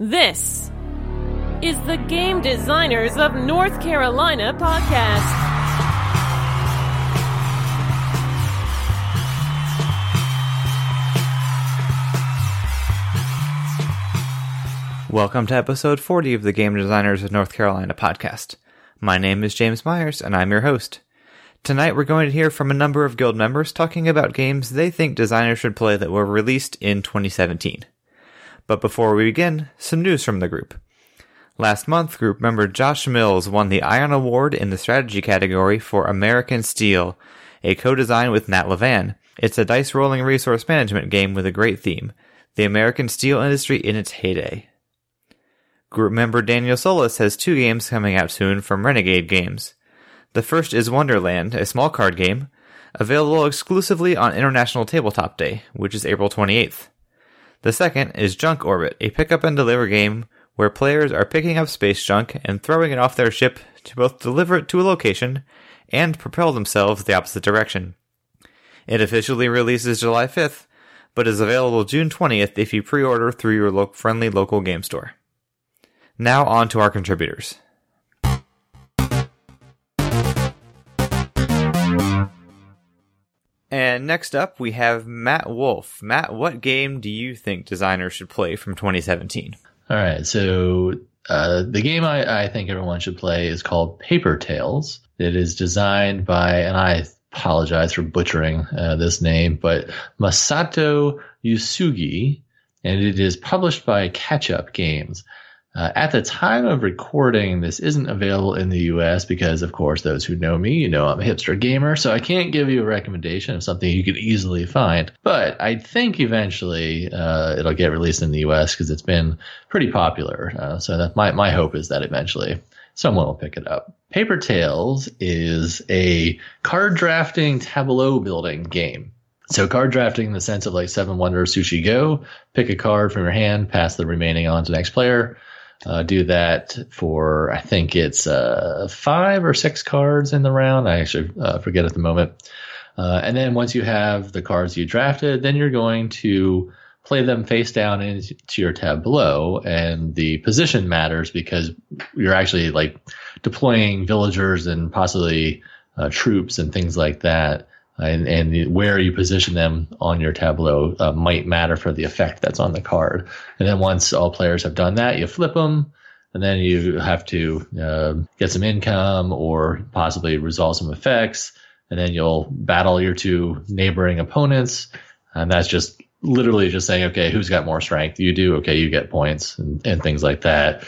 This is the Game Designers of North Carolina podcast. Welcome to episode 40 of the Game Designers of North Carolina podcast. My name is James Myers, and I'm your host. Tonight we're going to hear from a number of guild members talking about games they think designers should play that were released in 2017. But before we begin, some news from the group. Last month, group member Josh Mills won the Ion Award in the strategy category for American Steel, a co-design with Nat Levan. It's a dice rolling resource management game with a great theme, the American steel industry in its heyday. Group member Daniel Solis has two games coming out soon from Renegade Games. The first is Wonderland, a small card game, available exclusively on International Tabletop Day, which is April 28th. The second is Junk Orbit, a pick up and deliver game where players are picking up space junk and throwing it off their ship to both deliver it to a location and propel themselves the opposite direction. It officially releases July 5th, but is available June 20th if you pre order through your lo- friendly local game store. Now on to our contributors. And next up, we have Matt Wolf. Matt, what game do you think designers should play from 2017? All right, so uh, the game I, I think everyone should play is called Paper Tales. It is designed by, and I apologize for butchering uh, this name, but Masato Uesugi, and it is published by Catch Up Games. Uh, at the time of recording, this isn't available in the US because, of course, those who know me, you know I'm a hipster gamer, so I can't give you a recommendation of something you could easily find. But I think eventually uh, it'll get released in the US because it's been pretty popular. Uh, so that my, my hope is that eventually someone will pick it up. Paper Tales is a card drafting tableau building game. So card drafting in the sense of like Seven Wonders Sushi Go, pick a card from your hand, pass the remaining on to the next player. Uh, do that for I think it's uh, five or six cards in the round. I actually uh, forget at the moment. Uh, and then once you have the cards you drafted, then you're going to play them face down into your tableau, and the position matters because you're actually like deploying villagers and possibly uh, troops and things like that and, and where you position them on your tableau uh, might matter for the effect that's on the card. And then once all players have done that, you flip them, and then you have to uh, get some income or possibly resolve some effects, and then you'll battle your two neighboring opponents, and that's just literally just saying, okay, who's got more strength? You do, okay, you get points and, and things like that.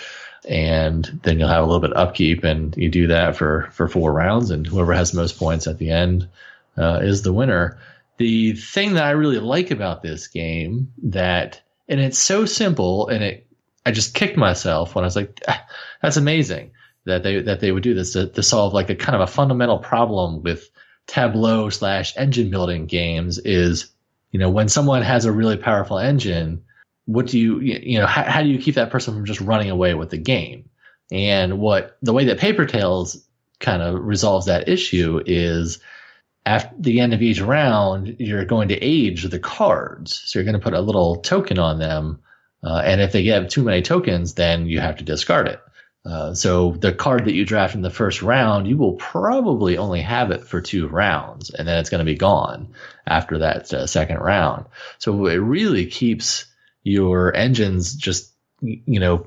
And then you'll have a little bit of upkeep, and you do that for for four rounds, and whoever has the most points at the end uh, is the winner. The thing that I really like about this game that, and it's so simple, and it, I just kicked myself when I was like, ah, that's amazing that they that they would do this to, to solve like a kind of a fundamental problem with Tableau slash engine building games is, you know, when someone has a really powerful engine, what do you, you know, how, how do you keep that person from just running away with the game? And what the way that Paper Tales kind of resolves that issue is at the end of each round, you're going to age the cards. So you're going to put a little token on them. Uh, and if they get too many tokens, then you have to discard it. Uh, so the card that you draft in the first round, you will probably only have it for two rounds, and then it's going to be gone after that uh, second round. So it really keeps your engines just, you know,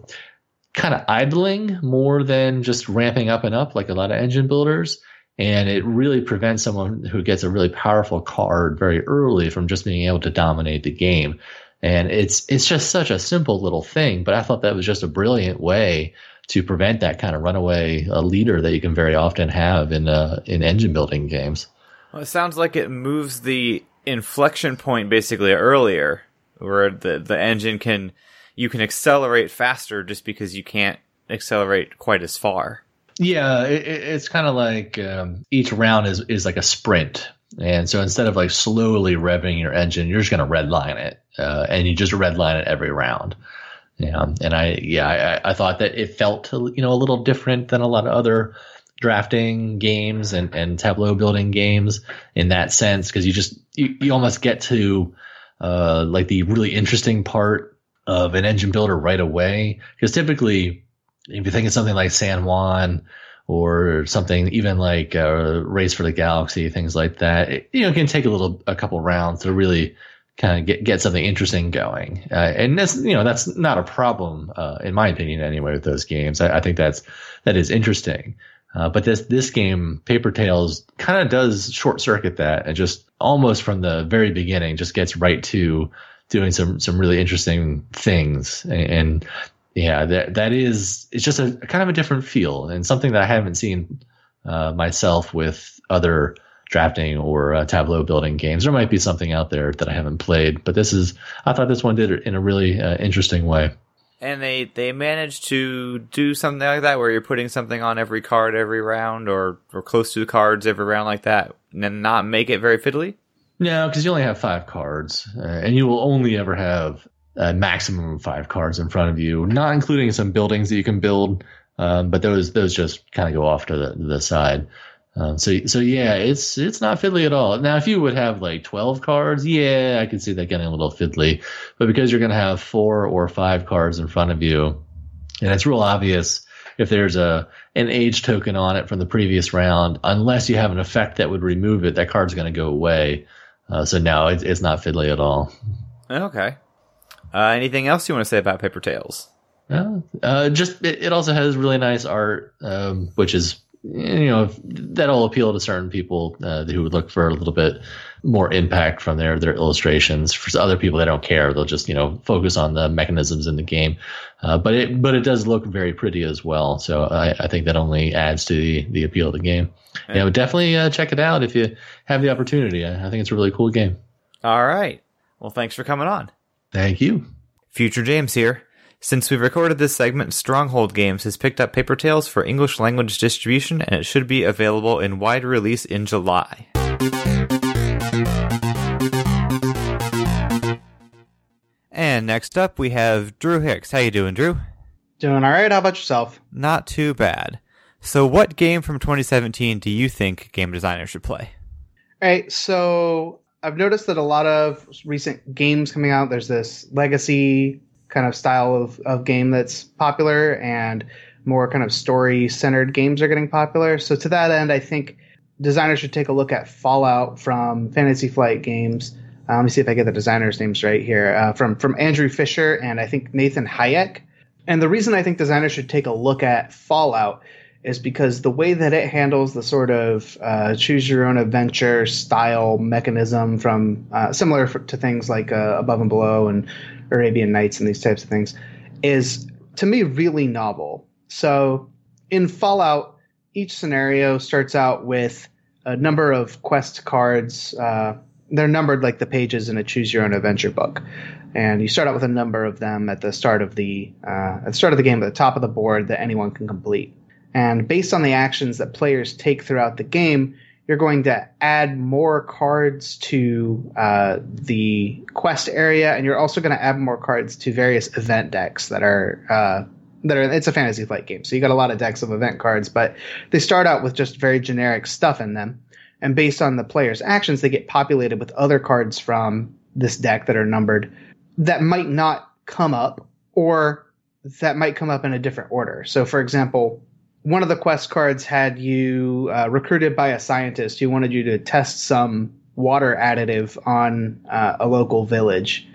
kind of idling more than just ramping up and up like a lot of engine builders and it really prevents someone who gets a really powerful card very early from just being able to dominate the game. And it's it's just such a simple little thing, but I thought that was just a brilliant way to prevent that kind of runaway uh, leader that you can very often have in uh, in engine building games. Well, it sounds like it moves the inflection point basically earlier, where the the engine can you can accelerate faster just because you can't accelerate quite as far. Yeah, it, it's kind of like um, each round is is like a sprint, and so instead of like slowly revving your engine, you're just going to redline it, uh, and you just redline it every round. Yeah, and I yeah I, I thought that it felt you know a little different than a lot of other drafting games and, and tableau building games in that sense because you just you, you almost get to uh, like the really interesting part of an engine builder right away. Because typically, if you think of something like San Juan or something even like uh, Race for the Galaxy, things like that, it, you know, it can take a little, a couple rounds to really kind of get get something interesting going. Uh, and that's you know that's not a problem uh, in my opinion anyway with those games. I, I think that's that is interesting. Uh, but this this game, Paper Tales, kind of does short circuit that and just almost from the very beginning just gets right to doing some some really interesting things. And, and yeah, that that is it's just a, kind of a different feel and something that I haven't seen uh, myself with other drafting or uh, tableau building games. There might be something out there that I haven't played, but this is I thought this one did it in a really uh, interesting way and they they managed to do something like that where you're putting something on every card every round or or close to the cards every round like that and not make it very fiddly no because you only have five cards uh, and you will only ever have a maximum of five cards in front of you not including some buildings that you can build um, but those those just kind of go off to the, the side um, so so yeah, it's it's not fiddly at all. Now, if you would have like twelve cards, yeah, I could see that getting a little fiddly. But because you're going to have four or five cards in front of you, and it's real obvious if there's a an age token on it from the previous round, unless you have an effect that would remove it, that card's going to go away. Uh, so no, it's it's not fiddly at all. Okay. Uh, anything else you want to say about Paper Tales? Uh, just it, it, also has really nice art, um, which is you know that'll appeal to certain people uh, who would look for a little bit more impact from their their illustrations. For other people, they don't care; they'll just you know focus on the mechanisms in the game. Uh, but it but it does look very pretty as well. So I, I think that only adds to the, the appeal of the game. Yeah, you know, definitely uh, check it out if you have the opportunity. I, I think it's a really cool game. All right. Well, thanks for coming on. Thank you. Future James here. Since we recorded this segment, Stronghold Games has picked up Paper Tales for English language distribution and it should be available in wide release in July. And next up we have Drew Hicks. How you doing, Drew? Doing all right. How about yourself? Not too bad. So, what game from 2017 do you think game designers should play? All right. So, I've noticed that a lot of recent games coming out, there's this legacy kind of style of, of game that's popular and more kind of story centered games are getting popular. So to that end, I think designers should take a look at Fallout from Fantasy Flight Games. Uh, let me see if I get the designers' names right here. Uh, from from Andrew Fischer and I think Nathan Hajek. And the reason I think designers should take a look at Fallout is because the way that it handles the sort of uh, choose your own adventure style mechanism from uh, similar to things like uh, Above and Below and Arabian Nights and these types of things is to me really novel. So in Fallout, each scenario starts out with a number of quest cards. Uh, they're numbered like the pages in a choose your own adventure book, and you start out with a number of them at the start of the uh, at the start of the game at the top of the board that anyone can complete. And based on the actions that players take throughout the game, you're going to add more cards to uh, the quest area, and you're also going to add more cards to various event decks that are uh, that are. It's a fantasy flight game, so you got a lot of decks of event cards, but they start out with just very generic stuff in them, and based on the player's actions, they get populated with other cards from this deck that are numbered that might not come up, or that might come up in a different order. So, for example one of the quest cards had you uh, recruited by a scientist who wanted you to test some water additive on uh, a local village.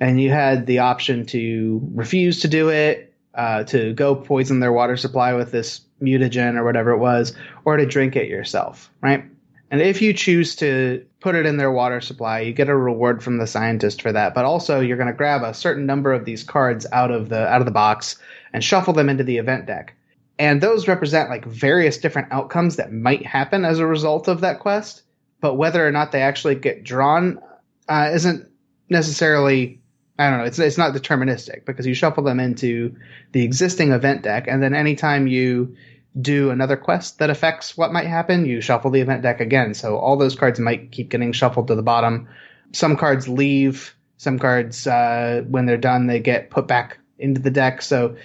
And you had the option to refuse to do it, uh, to go poison their water supply with this mutagen or whatever it was, or to drink it yourself, right? And if you choose to put it in their water supply, you get a reward from the scientist for that. But also, you're going to grab a certain number of these cards out of the out of the box and shuffle them into the event deck and those represent like various different outcomes that might happen as a result of that quest but whether or not they actually get drawn uh, isn't necessarily i don't know it's, it's not deterministic because you shuffle them into the existing event deck and then anytime you do another quest that affects what might happen you shuffle the event deck again. So all those cards might keep getting shuffled to the bottom. Some cards leave. Some cards uh, when they're done they get put back into the deck. So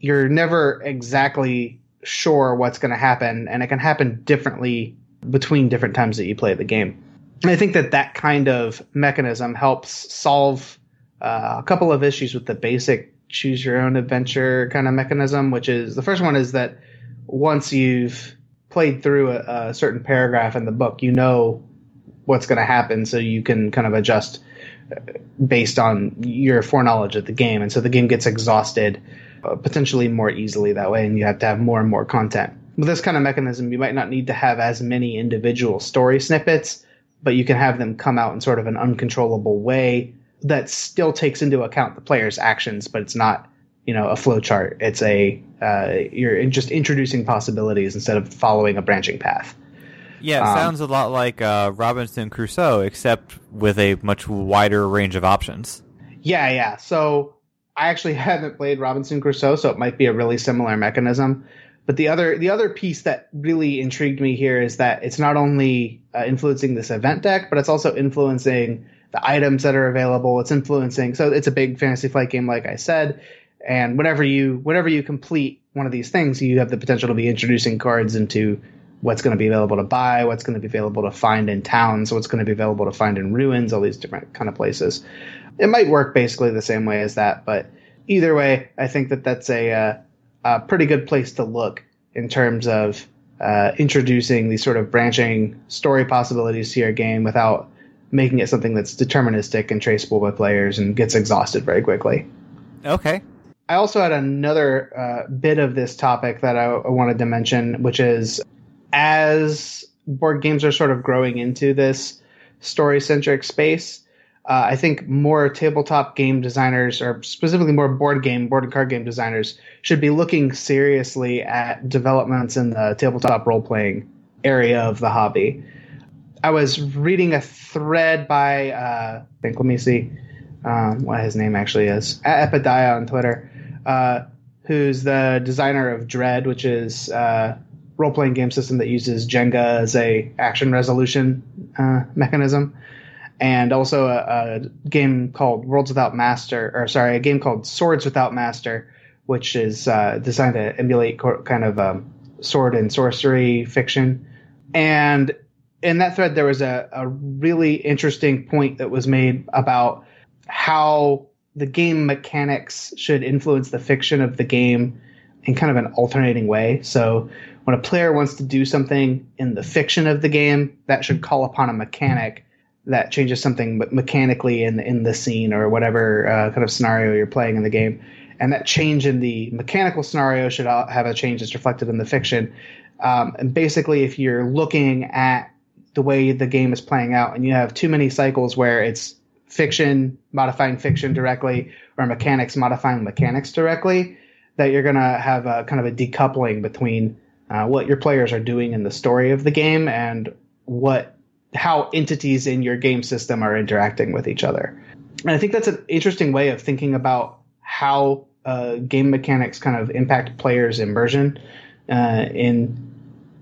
you're never exactly sure what's going to happen, and it can happen differently between different times that you play the game. And I think that that kind of mechanism helps solve uh, a couple of issues with the basic choose your own adventure kind of mechanism, which is the first one is that once you've played through a, a certain paragraph in the book, you know what's going to happen, so you can kind of adjust uh, based on your foreknowledge of the game, and so the game gets exhausted potentially more easily that way, and you have to have more and more content. With this kind of mechanism, you might not need to have as many individual story snippets, but you can have them come out in sort of an uncontrollable way that still takes into account the player's actions, but it's not you know a flow chart. It's a uh, you're just introducing possibilities instead of following a branching path. Yeah, it um, sounds a lot like uh, Robinson Crusoe, except with a much wider range of options. Yeah, yeah. So I actually haven't played Robinson Crusoe, so it might be a really similar mechanism. But the other the other piece that really intrigued me here is that it's not only uh, influencing this event deck, but it's also influencing the items that are available. It's influencing. So it's a big fantasy flight game, like I said. And whenever you whenever you complete one of these things, you have the potential to be introducing cards into what's going to be available to buy, what's going to be available to find in towns, what's going to be available to find in ruins, all these different kind of places. It might work basically the same way as that, but either way, I think that that's a, uh, a pretty good place to look in terms of uh, introducing these sort of branching story possibilities to your game without making it something that's deterministic and traceable by players and gets exhausted very quickly. Okay. I also had another uh, bit of this topic that I, I wanted to mention, which is as board games are sort of growing into this story centric space, uh, I think more tabletop game designers, or specifically more board game, board and card game designers, should be looking seriously at developments in the tabletop role playing area of the hobby. I was reading a thread by, uh, I think, let me see um, what his name actually is, Epidiah on Twitter uh, who's the designer of Dread, which is uh, role playing game system that uses Jenga as a action resolution uh, mechanism, and also a, a, game called Worlds Without Master, or sorry, a game called Swords Without Master, which is uh, designed to emulate co- kind of um, sword and sorcery fiction. And in that thread, there was a, a really interesting point that was made about how the game mechanics should influence the fiction of the game in kind of an alternating way. So when a player wants to do something in the fiction of the game, that should call upon a mechanic that changes something mechanically in in the scene or whatever uh, kind of scenario you're playing in the game. And that change in the mechanical scenario should have a change that's reflected in the fiction. Um, and basically, if you're looking at the way the game is playing out and you have too many cycles where it's fiction modifying fiction directly or mechanics modifying mechanics directly, that you're going to have a kind of a decoupling between uh, what your players are doing in the story of the game and what how entities in your game system are interacting with each other. And I think that's an interesting way of thinking about how uh, game mechanics kind of impact players' immersion uh, in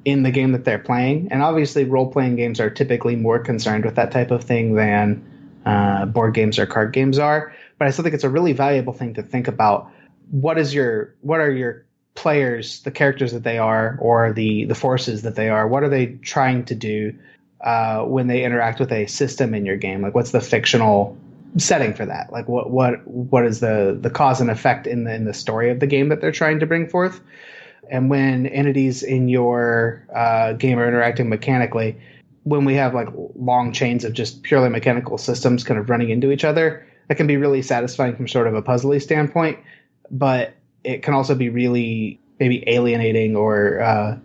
in the game that they're playing. And obviously, role playing games are typically more concerned with that type of thing than uh, board games or card games are. But I still think it's a really valuable thing to think about. What is your what are your players, the characters that they are, or the the forces that they are? What are they trying to do uh, when they interact with a system in your game? Like, what's the fictional setting for that? Like, what what what is the the cause and effect in the in the story of the game that they're trying to bring forth? And when entities in your uh, game are interacting mechanically, when we have like long chains of just purely mechanical systems kind of running into each other, that can be really satisfying from sort of a puzzly standpoint, but it can also be really maybe alienating or uh,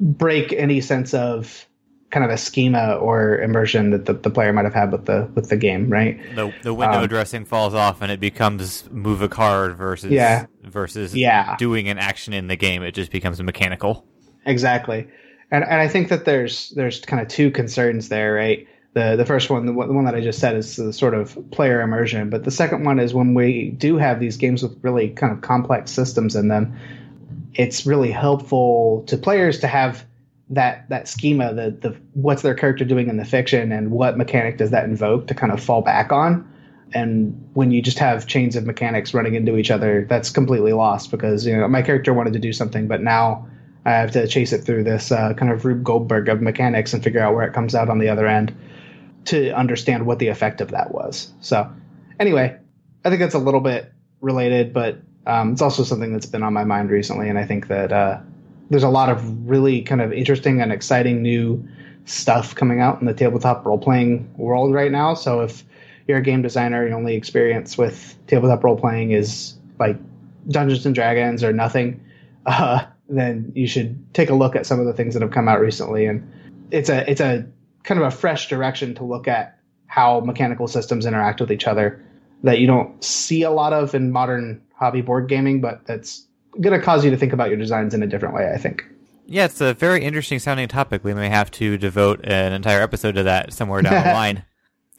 break any sense of kind of a schema or immersion that the, the player might have had with the with the game, right? The the window um, dressing falls off and it becomes move a card versus yeah. versus yeah. doing an action in the game. It just becomes mechanical. Exactly and and I think that there's there's kind of two concerns there, right? The the first one, the one, the one that I just said, is the sort of player immersion, but the second one is when we do have these games with really kind of complex systems in them, it's really helpful to players to have that that schema, the the what's their character doing in the fiction, and what mechanic does that invoke to kind of fall back on. And when you just have chains of mechanics running into each other, that's completely lost because you know my character wanted to do something, but now I have to chase it through this uh, kind of Rube Goldberg of mechanics and figure out where it comes out on the other end to understand what the effect of that was. So, anyway, I think that's a little bit related, but um, it's also something that's been on my mind recently, and I think that uh, there's a lot of really kind of interesting and exciting new stuff coming out in the tabletop role playing world right now. So if you're a game designer, your only experience with tabletop role playing is like Dungeons and Dragons or nothing, uh, then you should take a look at some of the things that have come out recently. And it's a it's a kind of a fresh direction to look at how mechanical systems interact with each other that you don't see a lot of in modern hobby board gaming, but that's going to cause you to think about your designs in a different way. I think. Yeah, it's a very interesting sounding topic. We may have to devote an entire episode to that somewhere down the line.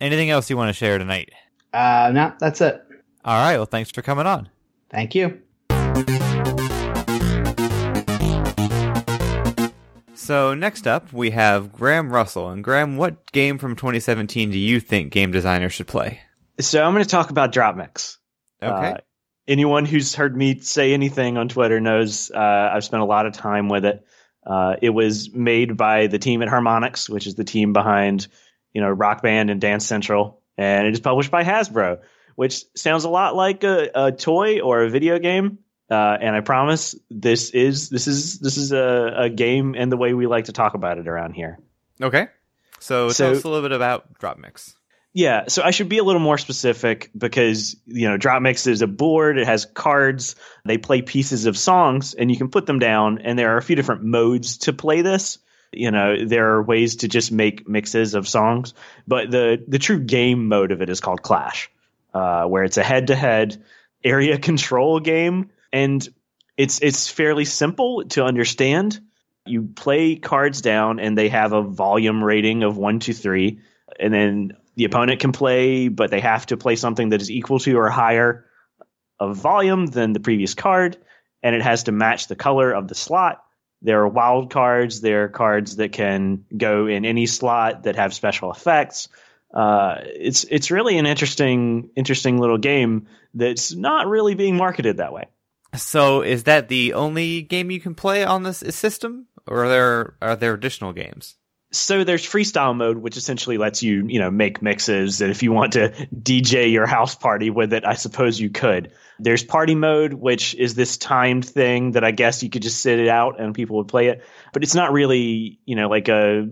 Anything else you want to share tonight? Uh, no, that's it. All right. Well, thanks for coming on. Thank you. So next up, we have Graham Russell. And Graham, what game from 2017 do you think game designers should play? So I'm going to talk about DropMix. Okay. Uh, anyone who's heard me say anything on Twitter knows uh, I've spent a lot of time with it. Uh, it was made by the team at Harmonix, which is the team behind, you know, Rock Band and Dance Central, and it is published by Hasbro, which sounds a lot like a, a toy or a video game. Uh, and I promise this is this is this is a, a game and the way we like to talk about it around here. Okay. So, So- tell us a little bit about Drop Mix. Yeah, so I should be a little more specific because you know Drop Mix is a board. It has cards. They play pieces of songs, and you can put them down. And there are a few different modes to play this. You know, there are ways to just make mixes of songs, but the the true game mode of it is called Clash, uh, where it's a head to head area control game, and it's it's fairly simple to understand. You play cards down, and they have a volume rating of one to three, and then the opponent can play, but they have to play something that is equal to or higher of volume than the previous card, and it has to match the color of the slot. There are wild cards. There are cards that can go in any slot that have special effects. Uh, it's it's really an interesting interesting little game that's not really being marketed that way. So, is that the only game you can play on this system, or are there are there additional games? so there's freestyle mode, which essentially lets you, you know, make mixes. And if you want to DJ your house party with it, I suppose you could. There's party mode, which is this timed thing that I guess you could just sit it out and people would play it. But it's not really, you know, like a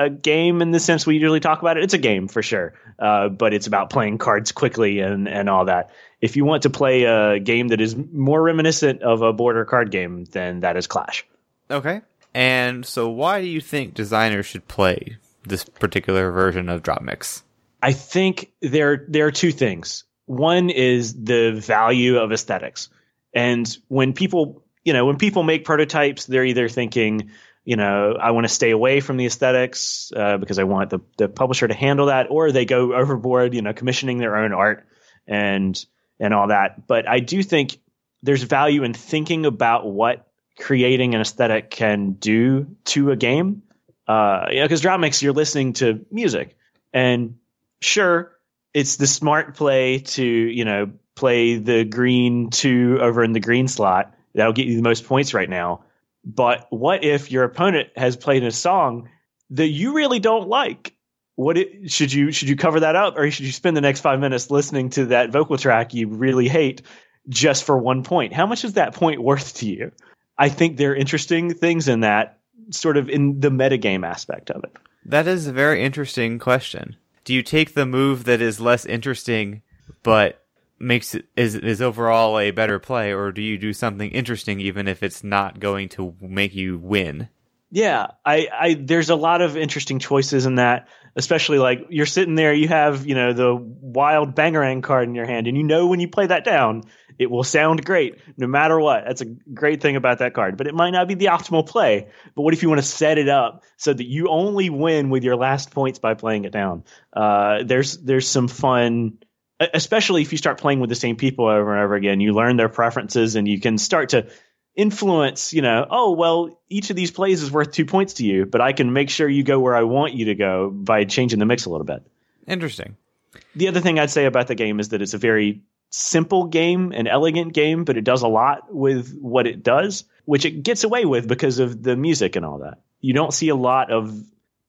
a game in the sense we usually talk about it. It's a game for sure, uh, but it's about playing cards quickly and and all that. If you want to play a game that is more reminiscent of a border card game, then that is Clash. Okay. And so, why do you think designers should play this particular version of Drop Mix? I think there there are two things. One is the value of aesthetics, and when people you know when people make prototypes, they're either thinking you know I want to stay away from the aesthetics uh, because I want the the publisher to handle that, or they go overboard, you know, commissioning their own art and and all that. But I do think there's value in thinking about what creating an aesthetic can do to a game. Uh, you know, because Drop you're listening to music, and sure, it's the smart play to you know play the green two over in the green slot. That'll get you the most points right now. But what if your opponent has played a song that you really don't like? What it, should you should you cover that up, or should you spend the next five minutes listening to that vocal track you really hate just for one point? How much is that point worth to you? I think there are interesting things in that, sort of in the metagame aspect of it. That is a very interesting question. Do you take the move that is less interesting, but makes it is is overall a better play, or do you do something interesting even if it's not going to make you win? Yeah, I, I there's a lot of interesting choices in that, especially like you're sitting there, you have, you know, the wild bangerang card in your hand, and you know when you play that down, it will sound great no matter what. That's a great thing about that card. But it might not be the optimal play. But what if you want to set it up so that you only win with your last points by playing it down? Uh, there's there's some fun especially if you start playing with the same people over and over again, you learn their preferences and you can start to influence, you know, oh, well, each of these plays is worth two points to you, but I can make sure you go where I want you to go by changing the mix a little bit. Interesting. The other thing I'd say about the game is that it's a very simple game, an elegant game, but it does a lot with what it does, which it gets away with because of the music and all that. You don't see a lot of,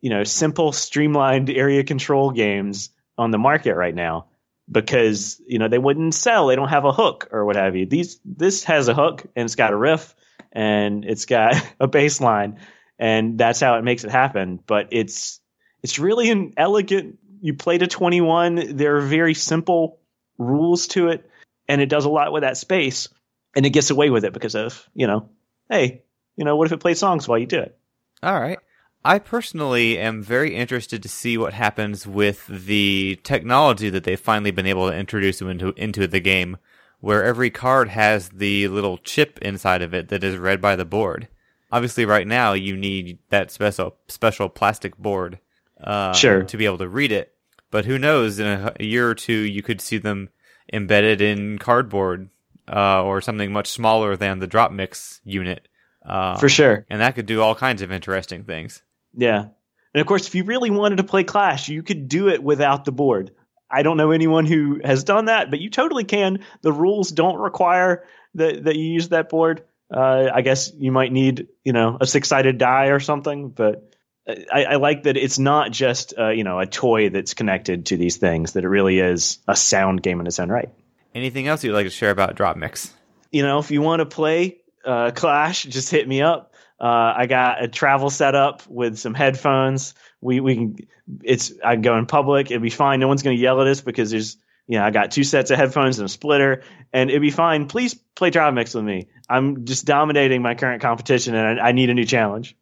you know, simple, streamlined area control games on the market right now because you know they wouldn't sell. They don't have a hook or what have you. These this has a hook and it's got a riff and it's got a bass line and that's how it makes it happen. But it's it's really an elegant. You play to 21. There are very simple rules to it, and it does a lot with that space, and it gets away with it because of you know, hey, you know, what if it plays songs while you do it? All right. I personally am very interested to see what happens with the technology that they've finally been able to introduce into into the game, where every card has the little chip inside of it that is read by the board. Obviously, right now you need that special special plastic board, uh, Sure. to be able to read it. But who knows? In a, a year or two, you could see them embedded in cardboard uh, or something much smaller than the drop mix unit. Uh, For sure. and that could do all kinds of interesting things. Yeah. And of course, if you really wanted to play Clash, you could do it without the board. I don't know anyone who has done that, but you totally can. The rules don't require that, that you use that board. Uh, I guess you might need, you know, a six sided die or something, but I, I like that it's not just, uh, you know, a toy that's connected to these things, that it really is a sound game in its own right. Anything else you'd like to share about drop mix? you know, if you want to play uh, Clash, just hit me up. Uh, I got a travel setup with some headphones. We we can. It's I can go in public. It'd be fine. No one's going to yell at us because there's you know I got two sets of headphones and a splitter, and it'd be fine. Please play Drop Mix with me. I'm just dominating my current competition, and I, I need a new challenge.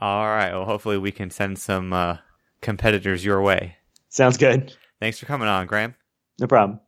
All right. Well, hopefully we can send some uh, competitors your way. Sounds good. Thanks for coming on, Graham. No problem.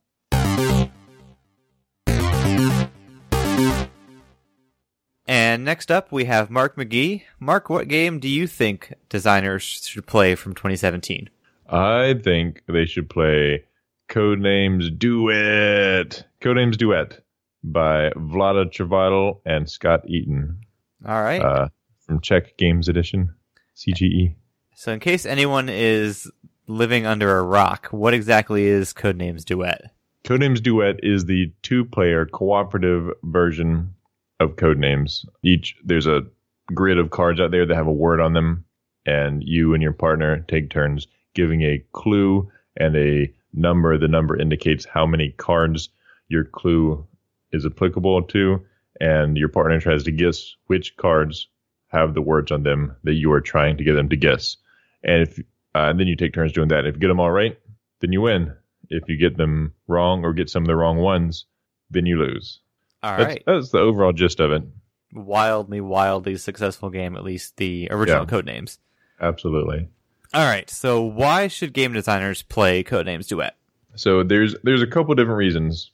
And next up, we have Mark McGee. Mark, what game do you think designers should play from 2017? I think they should play Codenames Duet. Codenames Duet by Vlaada Chvátil and Scott Eaton All right. uh, from Czech Games Edition. CGE. so, in case anyone is living under a rock, what exactly is Codenames Duet? Codenames Duet is the two-player cooperative version of code names. Each there's a grid of cards out there that have a word on them, and you and your partner take turns giving a clue and a number. The number indicates how many cards your clue is applicable to, and your partner tries to guess which cards have the words on them that you are trying to get them to guess. And if uh, and then you take turns doing that. If you get them all right, then you win. If you get them wrong or get some of the wrong ones, then you lose. All that's, right. that's the overall gist of it. Wildly, wildly successful game, at least the original Yeah. Codenames. Absolutely. All right. So, why should game designers play Codenames Duet? So there's there's a couple different reasons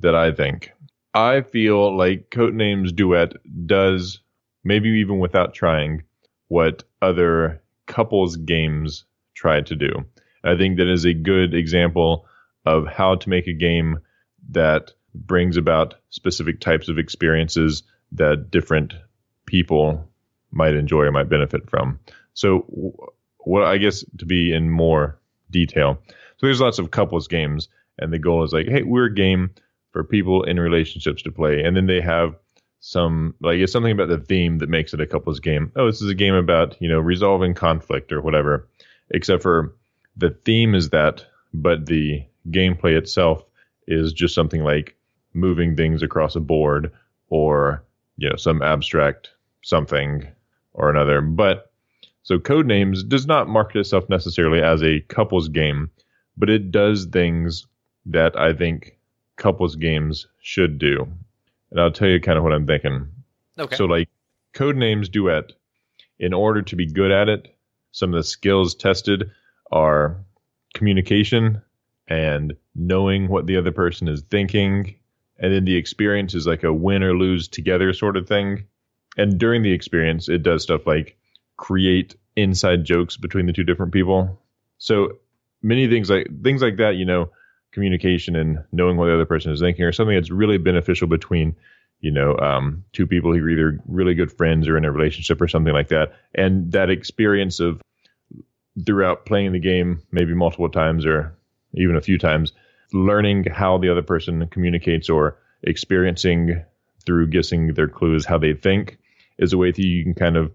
that I think. I feel like Codenames Duet does maybe even without trying what other couples games try to do. I think that is a good example of how to make a game that brings about specific types of experiences that different people might enjoy or might benefit from. So, what I guess to be in more detail. So, there's lots of couples games, and the goal is like, hey, we're a game for people in relationships to play, and then they have some like it's something about the theme that makes it a couples game. Oh, this is a game about you know resolving conflict or whatever. Except for the theme is that, but the gameplay itself is just something like moving things across a board or you know some abstract something or another. But so Codenames does not market itself necessarily as a couples game, but it does things that I think couples games should do. And I'll tell you kind of what I'm thinking. Okay. So like Codenames Duet, in order to be good at it, some of the skills tested are communication and knowing what the other person is thinking. And then the experience is like a win or lose together sort of thing. And during the experience, it does stuff like create inside jokes between the two different people. So many things like things like that, you know, communication and knowing what the other person is thinking or something that's really beneficial between you know um, two people who are either really good friends or in a relationship or something like that and that experience of throughout playing the game maybe multiple times or even a few times learning how the other person communicates or experiencing through guessing their clues how they think is a way that you can kind of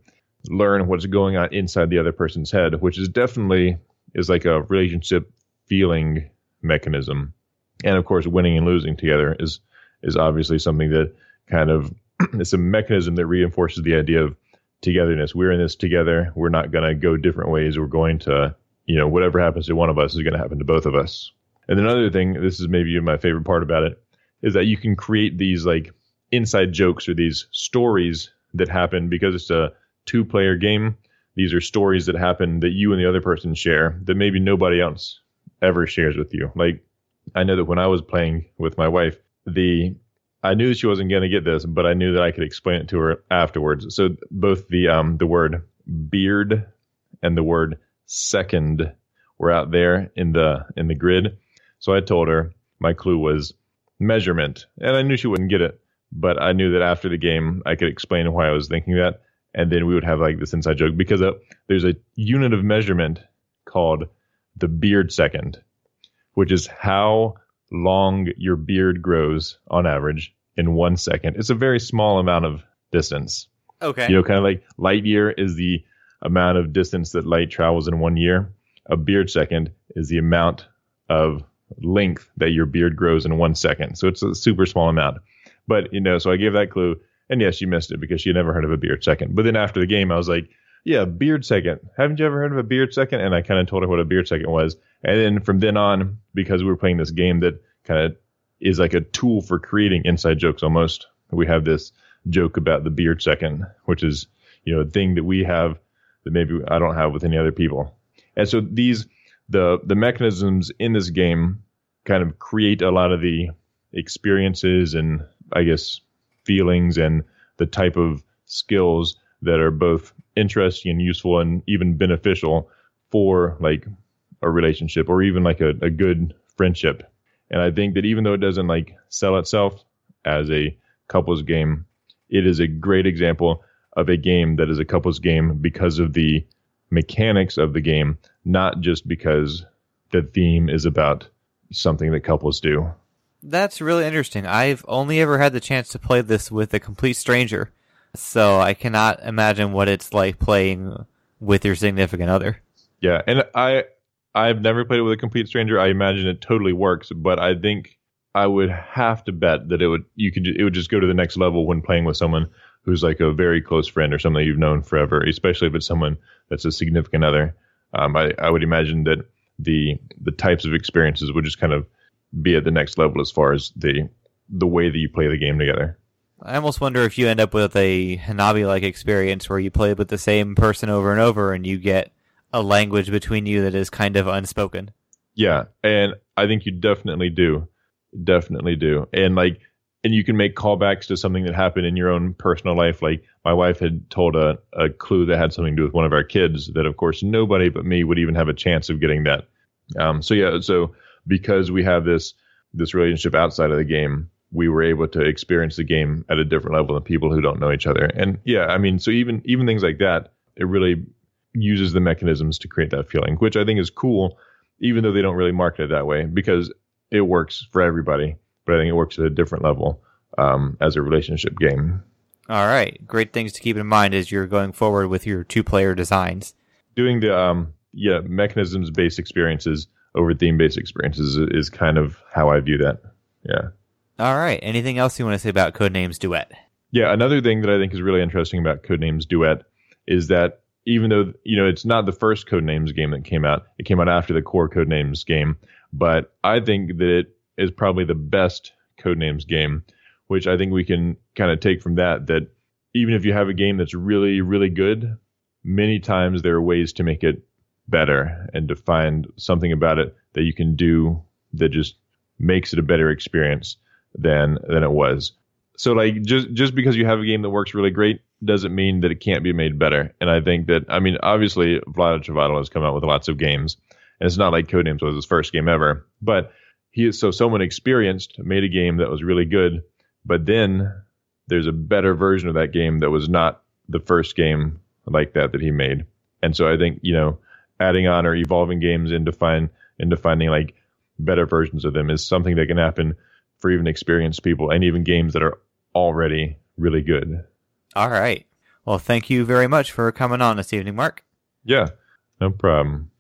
learn what's going on inside the other person's head which is definitely is like a relationship feeling mechanism and of course, winning and losing together is is obviously something that kind of it's a mechanism that reinforces the idea of togetherness. We're in this together. We're not going to go different ways. We're going to, you know, whatever happens to one of us is going to happen to both of us. And another thing, this is maybe my favorite part about it, is that you can create these like inside jokes or these stories that happen because it's a two player game. These are stories that happen that you and the other person share that maybe nobody else ever shares with you. Like I know that when I was playing with my wife, the I knew she wasn't going to get this, but I knew that I could explain it to her afterwards. So both the um the word beard and the word second were out there in the in the grid. So I told her my clue was measurement, and I knew she wouldn't get it, but I knew that after the game I could explain why I was thinking that, and then we would have like this inside joke because uh, there's a unit of measurement called the beard second, which is how long your beard grows on average in one second. It's a very small amount of distance. Okay. You know, kind of like light year is the amount of distance that light travels in one year. A beard second is the amount of length that your beard grows in one second. So it's a super small amount. But, you know, so I gave that clue. And yes, she missed it because she had never heard of a beard second. But then after the game, I was like, yeah, beard second. Haven't you ever heard of a beard second? And I kind of told her what a beard second was. And then from then on, because we were playing this game that kind of is like a tool for creating inside jokes almost, we have this joke about the beard second, which is, you know, a thing that we have that maybe I don't have with any other people. And so these, the, the mechanisms in this game kind of create a lot of the experiences and I guess feelings and the type of skills that are both interesting and useful and even beneficial for like a relationship or even like a, a good friendship. And I think that even though it doesn't like sell itself as a couples game, it is a great example of a game that is a couples game because of the mechanics of the game, not just because the theme is about something that couples do. That's really interesting. I've only ever had the chance to play this with a complete stranger, so I cannot imagine what it's like playing with your significant other. Yeah, and I I've never played it with a complete stranger. I imagine it totally works, but I think I would have to bet that it would you could it would just go to the next level when playing with someone who's like a very close friend or something you've known forever, especially if it's someone that's a significant other. Um, I, I would imagine that the the types of experiences would just kind of be at the next level as far as the the way that you play the game together. I almost wonder if you end up with a Hanabi like experience where you play with the same person over and over and you get a language between you that is kind of unspoken. Yeah, and I think you definitely do. Definitely do. And like and you can make callbacks to something that happened in your own personal life. Like my wife had told a, a clue that had something to do with one of our kids that of course nobody but me would even have a chance of getting that. Um, so yeah, so because we have this this relationship outside of the game, we were able to experience the game at a different level than people who don't know each other. And yeah, I mean, so even even things like that, it really uses the mechanisms to create that feeling, which I think is cool, even though they don't really market it that way because it works for everybody. But I think it works at a different level um, as a relationship game. All right, great things to keep in mind as you're going forward with your two player designs. Doing the um, yeah mechanisms based experiences over theme based experiences is, is kind of how I view that. Yeah. All right. Anything else you want to say about Codenames Duet? Yeah, another thing that I think is really interesting about Codenames Duet is that even though you know it's not the first Codenames game that came out, it came out after the core Codenames game, but I think that it is probably the best Codenames game, which I think we can kind of take from that that even if you have a game that's really really good, many times there are ways to make it better and to find something about it that you can do that just makes it a better experience than than it was. So like just just because you have a game that works really great doesn't mean that it can't be made better. And I think that I mean obviously Vlaada Chvátil has come out with lots of games, and it's not like Codenames was his first game ever, but he is so someone experienced made a game that was really good, but then there's a better version of that game that was not the first game like that that he made. And so I think you know adding on or evolving games into find into finding like better versions of them is something that can happen for even experienced people and even games that are already really good. All right. Well, thank you very much for coming on this evening, Mark. Yeah, no problem.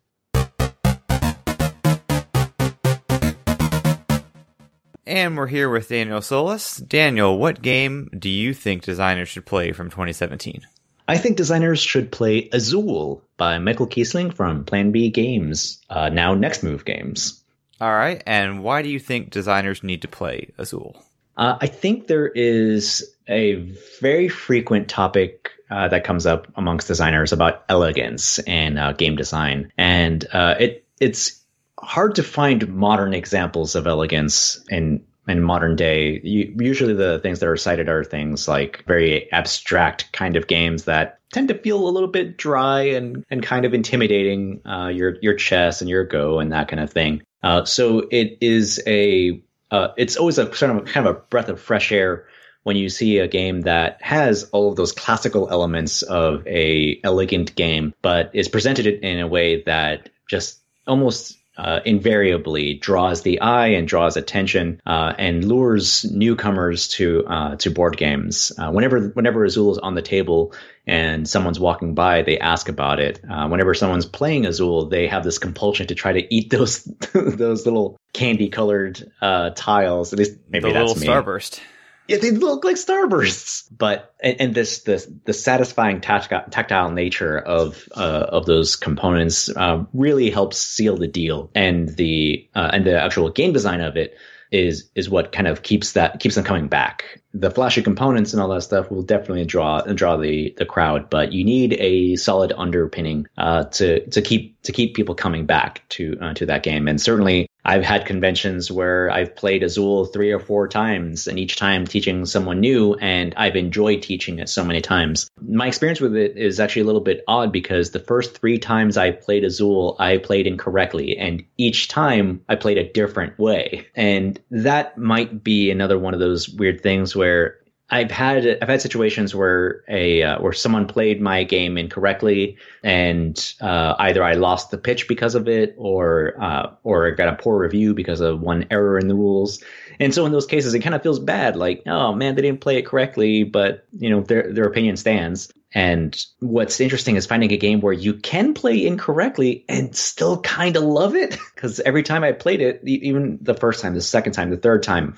And we're here with Daniel Solis. Daniel, what game do you think designers should play from 2017? I think designers should play Azul by Michael Kiesling from Plan B Games, uh, now Next Move Games. All right, and why do you think designers need to play Azul? Uh, I think there is a very frequent topic uh, that comes up amongst designers about elegance and uh, game design, and uh, it it's hard to find modern examples of elegance in in modern day. You, usually, the things that are cited are things like very abstract kind of games that tend to feel a little bit dry and and kind of intimidating uh, your your chess and your go and that kind of thing. Uh, so it is a uh, it's always a sort of kind of a breath of fresh air when you see a game that has all of those classical elements of a elegant game, but is presented in a way that just almost uh, invariably draws the eye and draws attention uh, and lures newcomers to uh, to board games. Uh, whenever whenever Azul is on the table and someone's walking by, they ask about it. Uh, whenever someone's playing Azul, they have this compulsion to try to eat those those little candy colored uh, tiles. At least maybe the that's little me. starburst. Yeah, they look like starbursts, but and, and this this the satisfying tactile, tactile nature of uh, of those components uh, really helps seal the deal, and the uh, and the actual game design of it is is what kind of keeps that keeps them coming back. The flashy components and all that stuff will definitely draw draw the the crowd, but you need a solid underpinning uh, to to keep to keep people coming back to uh, to that game. And certainly, I've had conventions where I've played Azul three or four times, and each time teaching someone new, and I've enjoyed teaching it so many times. My experience with it is actually a little bit odd because the first three times I played Azul, I played incorrectly, and each time I played a different way. And that might be another one of those weird things where I've had I've had situations where a uh, where someone played my game incorrectly, and uh, either I lost the pitch because of it, or uh, or got a poor review because of one error in the rules. And so in those cases, it kind of feels bad, like oh man, they didn't play it correctly, but you know their their opinion stands. And what's interesting is finding a game where you can play incorrectly and still kind of love it. Because every time I played it, even the first time, the second time, the third time,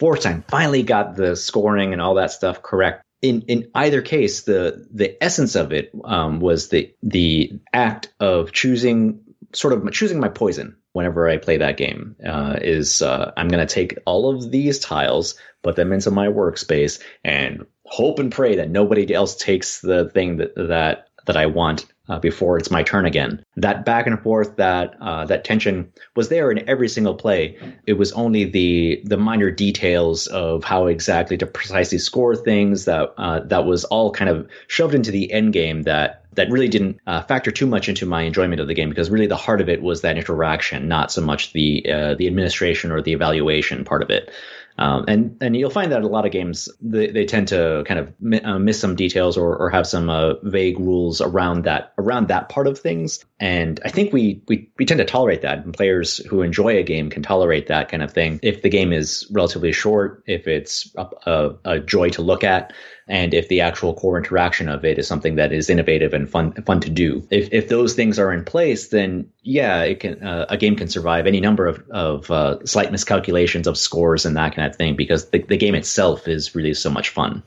fourth time, finally got the scoring and all that stuff correct. In in either case, the the essence of it um, was the the act of choosing sort of choosing my poison whenever I play that game. Uh, is uh, I'm going to take all of these tiles, put them into my workspace, and hope and pray that nobody else takes the thing that that that I want uh, before it's my turn again. That back and forth, that uh, that tension was there in every single play. It was only the the minor details of how exactly to precisely score things that uh, that was all kind of shoved into the end game that that really didn't uh, factor too much into my enjoyment of the game because really the heart of it was that interaction, not so much the uh, the administration or the evaluation part of it. Um, and and you'll find that a lot of games they, they tend to kind of mi- uh, miss some details or, or have some uh, vague rules around that around that part of things. And I think we, we we tend to tolerate that. And players who enjoy a game can tolerate that kind of thing if the game is relatively short, if it's a, a, a joy to look at, and if the actual core interaction of it is something that is innovative and fun fun to do. If if those things are in place, then yeah, it can uh, a game can survive any number of of uh, slight miscalculations of scores and that kind of thing because the, the game itself is really so much fun.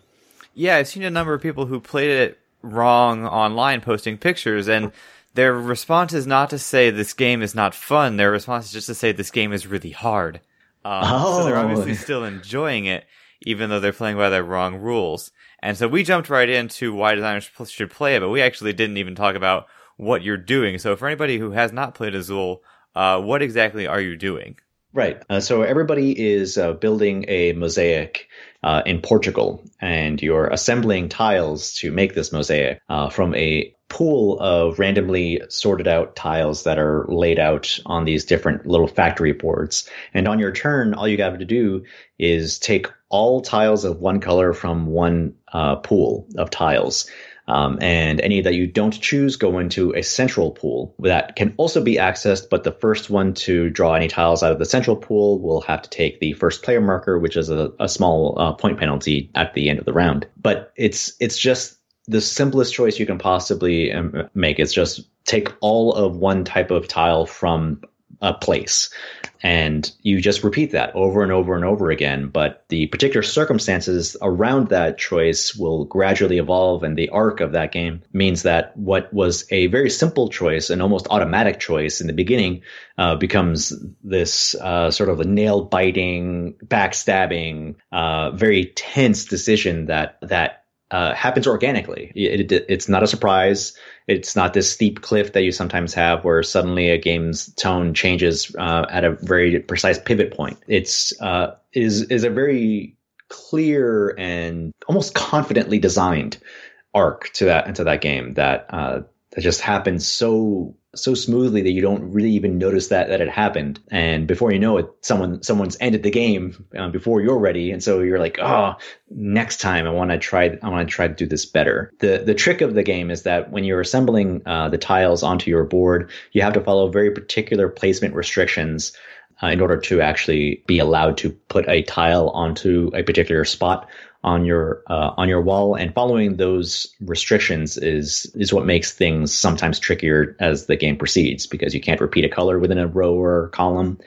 Yeah, I've seen a number of people who played it wrong online posting pictures and their response is not to say this game is not fun. Their response is just to say this game is really hard. Um, So they're Oh. obviously still enjoying it, even though they're playing by the wrong rules. And so we jumped right into why designers should play it, but we actually didn't even talk about what you're doing. So for anybody who has not played Azul, uh, what exactly are you doing? Right. Uh, so everybody is uh, building a mosaic uh, in Portugal, and you're assembling tiles to make this mosaic uh, from a pool of randomly sorted out tiles that are laid out on these different little factory boards. And on your turn, all you got to do is take all tiles of one color from one uh, pool of tiles. Um, and any that you don't choose go into a central pool that can also be accessed, but the first one to draw any tiles out of the central pool will have to take the first player marker, which is a, a small uh, point penalty at the end of the round. But it's it's just the simplest choice you can possibly um, make. It's just take all of one type of tile from a place and you just repeat that over and over and over again but the particular circumstances around that choice will gradually evolve and the arc of that game means that what was a very simple choice an almost automatic choice in the beginning uh, becomes this uh, sort of a nail biting backstabbing uh, very tense decision that that uh, happens organically. It, it, it's not a surprise. It's not this steep cliff that you sometimes have where suddenly a game's tone changes uh, at a very precise pivot point. It's uh, is is a very clear and almost confidently designed arc to that into that game that uh, that just happens so so smoothly that you don't really even notice that that it happened. And before you know it, someone someone's ended the game uh, before you're ready, and so you're like, oh, next time I want to try I want to try to do this better. The the trick of the game is that when you're assembling uh, the tiles onto your board, you have to follow very particular placement restrictions. Uh, in order to actually be allowed to put a tile onto a particular spot on your uh, on your wall and following those restrictions is is what makes things sometimes trickier as the game proceeds because you can't repeat a color within a row or column.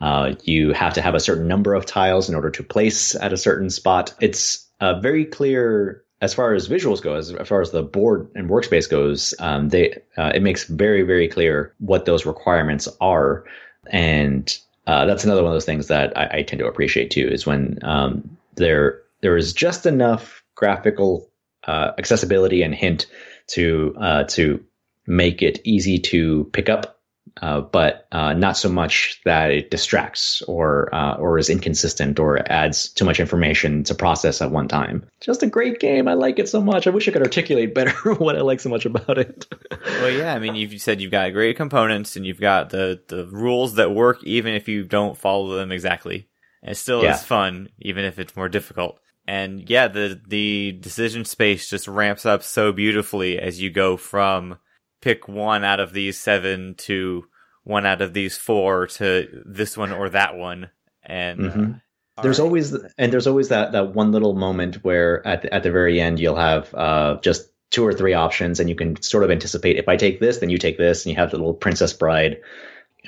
Uh, you have to have a certain number of tiles in order to place at a certain spot. It's uh, very clear as far as visuals go as, as far as the board and workspace goes um, they uh, it makes very very clear what those requirements are. And uh, that's another one of those things that I, I tend to appreciate too is when um, they're there is just enough graphical uh, accessibility and hint to uh, to make it easy to pick up, uh, but uh, not so much that it distracts or uh, or is inconsistent or adds too much information to process at one time. Just a great game. I like it so much. I wish I could articulate better what I like so much about it. well, yeah. I mean, you've said you've got great components and you've got the the rules that work even if you don't follow them exactly. And it still yeah. is fun, even if it's more difficult and yeah, the the decision space just ramps up so beautifully as you go from pick one out of these seven to one out of these four to this one or that one, and. Mm-hmm. Uh, there's right. always and there's always that that one little moment where at the, at the very end you'll have uh, just two or three options and you can sort of anticipate if I take this then you take this and you have the little princess bride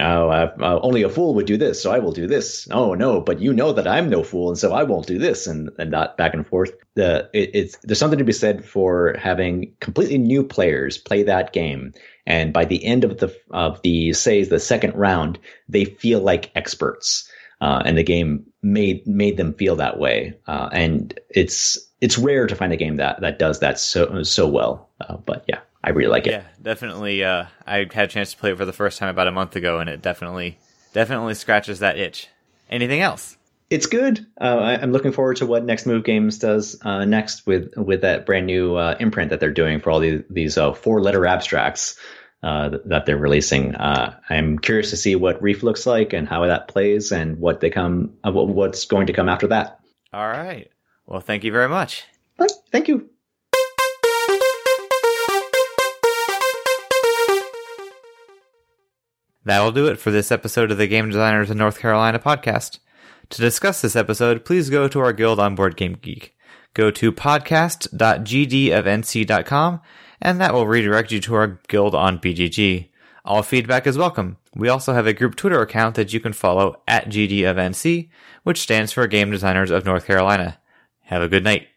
oh, uh, only a fool would do this, so I will do this. Oh no, but you know that I'm no fool, and so I won't do this, and and not back and forth. The it, it's there's something to be said for having completely new players play that game, and by the end of the of the say the second round, they feel like experts, uh, and the game made made them feel that way, uh, and it's it's rare to find a game that that does that so so well. Uh, but yeah. I really like it. Yeah, definitely. Uh, I had a chance to play it for the first time about a month ago, and it definitely, definitely scratches that itch. Anything else? It's good. Uh, I, am looking forward to what Next Move Games does uh, next with with that brand new uh, imprint that they're doing for all these, these uh, four letter abstracts uh, that they're releasing. I'm curious to see what Reef looks like and how that plays, and what they come, what's going to come after that. All right. Well, thank you very much. Thank you. That'll do it for this episode of the Game Designers of North Carolina podcast. To discuss this episode, please go to our guild on Board Game Geek. Go to podcast.gdofnc.com and that will redirect you to our guild on BGG. All feedback is welcome. We also have a group Twitter account that you can follow at GD of NC, which stands for Game Designers of North Carolina. Have a good night.